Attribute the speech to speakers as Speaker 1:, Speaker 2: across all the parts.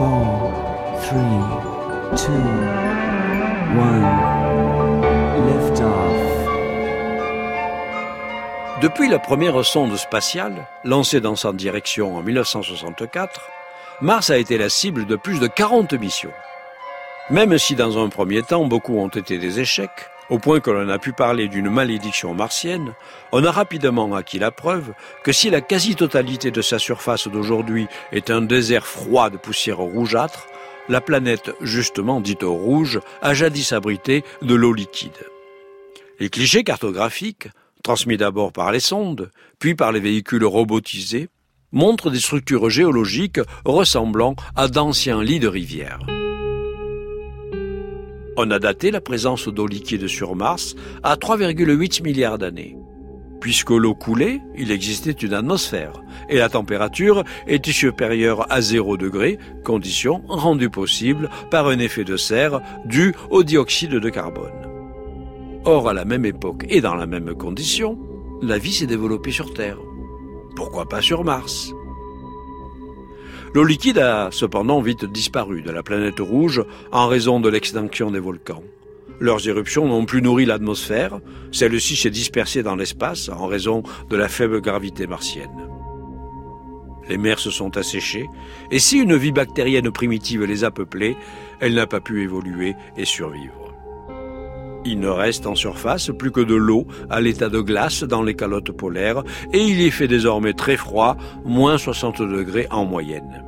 Speaker 1: four, three, two, one. Lift off.
Speaker 2: Depuis la première sonde spatiale, lancée dans sa direction en 1964, Mars a été la cible de plus de 40 missions. Même si dans un premier temps beaucoup ont été des échecs, au point que l'on a pu parler d'une malédiction martienne, on a rapidement acquis la preuve que si la quasi-totalité de sa surface d'aujourd'hui est un désert froid de poussière rougeâtre, la planète justement dite rouge a jadis abrité de l'eau liquide. Les clichés cartographiques, transmis d'abord par les sondes, puis par les véhicules robotisés, montrent des structures géologiques ressemblant à d'anciens lits de rivières. On a daté la présence d'eau liquide sur Mars à 3,8 milliards d'années. Puisque l'eau coulait, il existait une atmosphère et la température était supérieure à 0 degré, condition rendue possible par un effet de serre dû au dioxyde de carbone. Or, à la même époque et dans la même condition, la vie s'est développée sur Terre. Pourquoi pas sur Mars? L'eau liquide a cependant vite disparu de la planète rouge en raison de l'extinction des volcans. Leurs éruptions n'ont plus nourri l'atmosphère, celle-ci s'est dispersée dans l'espace en raison de la faible gravité martienne. Les mers se sont asséchées, et si une vie bactérienne primitive les a peuplées, elle n'a pas pu évoluer et survivre. Il ne reste en surface plus que de l'eau à l'état de glace dans les calottes polaires et il y fait désormais très froid, moins 60 degrés en moyenne.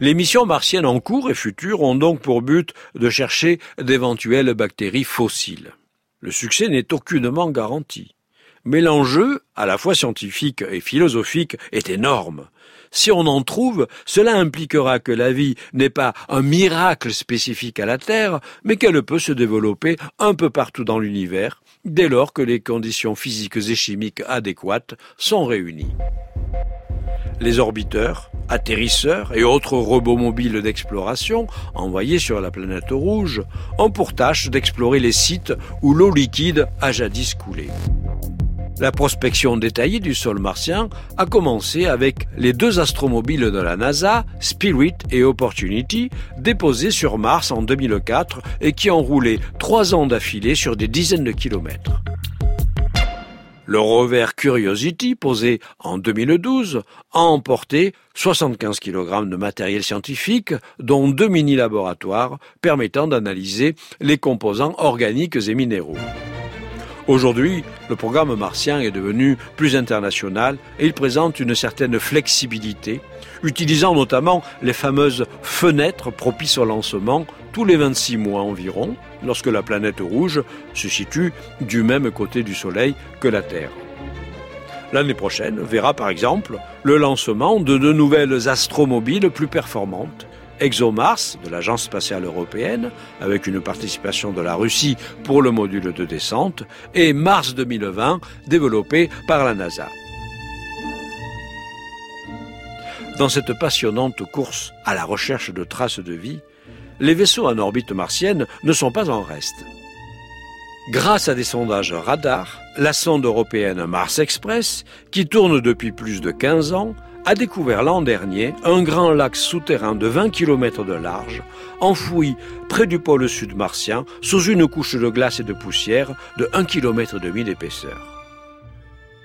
Speaker 2: Les missions martiennes en cours et futures ont donc pour but de chercher d'éventuelles bactéries fossiles. Le succès n'est aucunement garanti. Mais l'enjeu, à la fois scientifique et philosophique, est énorme. Si on en trouve, cela impliquera que la vie n'est pas un miracle spécifique à la Terre, mais qu'elle peut se développer un peu partout dans l'univers, dès lors que les conditions physiques et chimiques adéquates sont réunies. Les orbiteurs, atterrisseurs et autres robots mobiles d'exploration envoyés sur la planète rouge ont pour tâche d'explorer les sites où l'eau liquide a jadis coulé. La prospection détaillée du sol martien a commencé avec les deux astromobiles de la NASA, Spirit et Opportunity, déposés sur Mars en 2004 et qui ont roulé trois ans d'affilée sur des dizaines de kilomètres. Le rover Curiosity, posé en 2012, a emporté 75 kg de matériel scientifique, dont deux mini-laboratoires permettant d'analyser les composants organiques et minéraux. Aujourd'hui, le programme martien est devenu plus international et il présente une certaine flexibilité, utilisant notamment les fameuses fenêtres propices au lancement tous les 26 mois environ, lorsque la planète rouge se situe du même côté du Soleil que la Terre. L'année prochaine verra par exemple le lancement de de nouvelles astromobiles plus performantes ExoMars de l'Agence spatiale européenne, avec une participation de la Russie pour le module de descente, et Mars 2020, développé par la NASA. Dans cette passionnante course à la recherche de traces de vie, les vaisseaux en orbite martienne ne sont pas en reste. Grâce à des sondages radars, la sonde européenne Mars Express, qui tourne depuis plus de 15 ans, a découvert l'an dernier un grand lac souterrain de 20 km de large, enfoui près du pôle sud martien, sous une couche de glace et de poussière de 1 km demi d'épaisseur.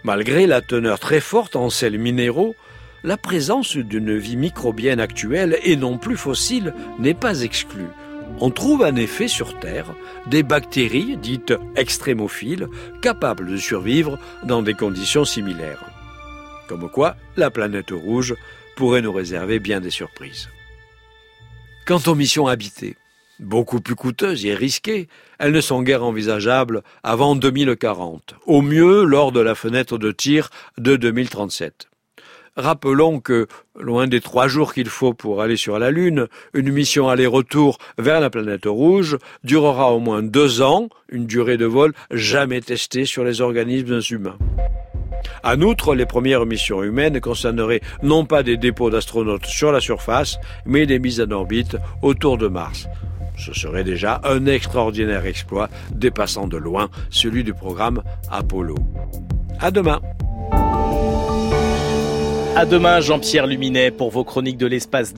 Speaker 2: Malgré la teneur très forte en sels minéraux, la présence d'une vie microbienne actuelle et non plus fossile n'est pas exclue. On trouve en effet sur Terre des bactéries dites extrémophiles capables de survivre dans des conditions similaires. Comme quoi, la planète rouge pourrait nous réserver bien des surprises. Quant aux missions habitées, beaucoup plus coûteuses et risquées, elles ne sont guère envisageables avant 2040, au mieux lors de la fenêtre de tir de 2037. Rappelons que, loin des trois jours qu'il faut pour aller sur la Lune, une mission aller-retour vers la planète rouge durera au moins deux ans, une durée de vol jamais testée sur les organismes humains. En outre, les premières missions humaines concerneraient non pas des dépôts d'astronautes sur la surface, mais des mises en orbite autour de Mars. Ce serait déjà un extraordinaire exploit dépassant de loin celui du programme Apollo. À demain.
Speaker 3: À demain, Jean-Pierre Luminet, pour vos chroniques de l'espace.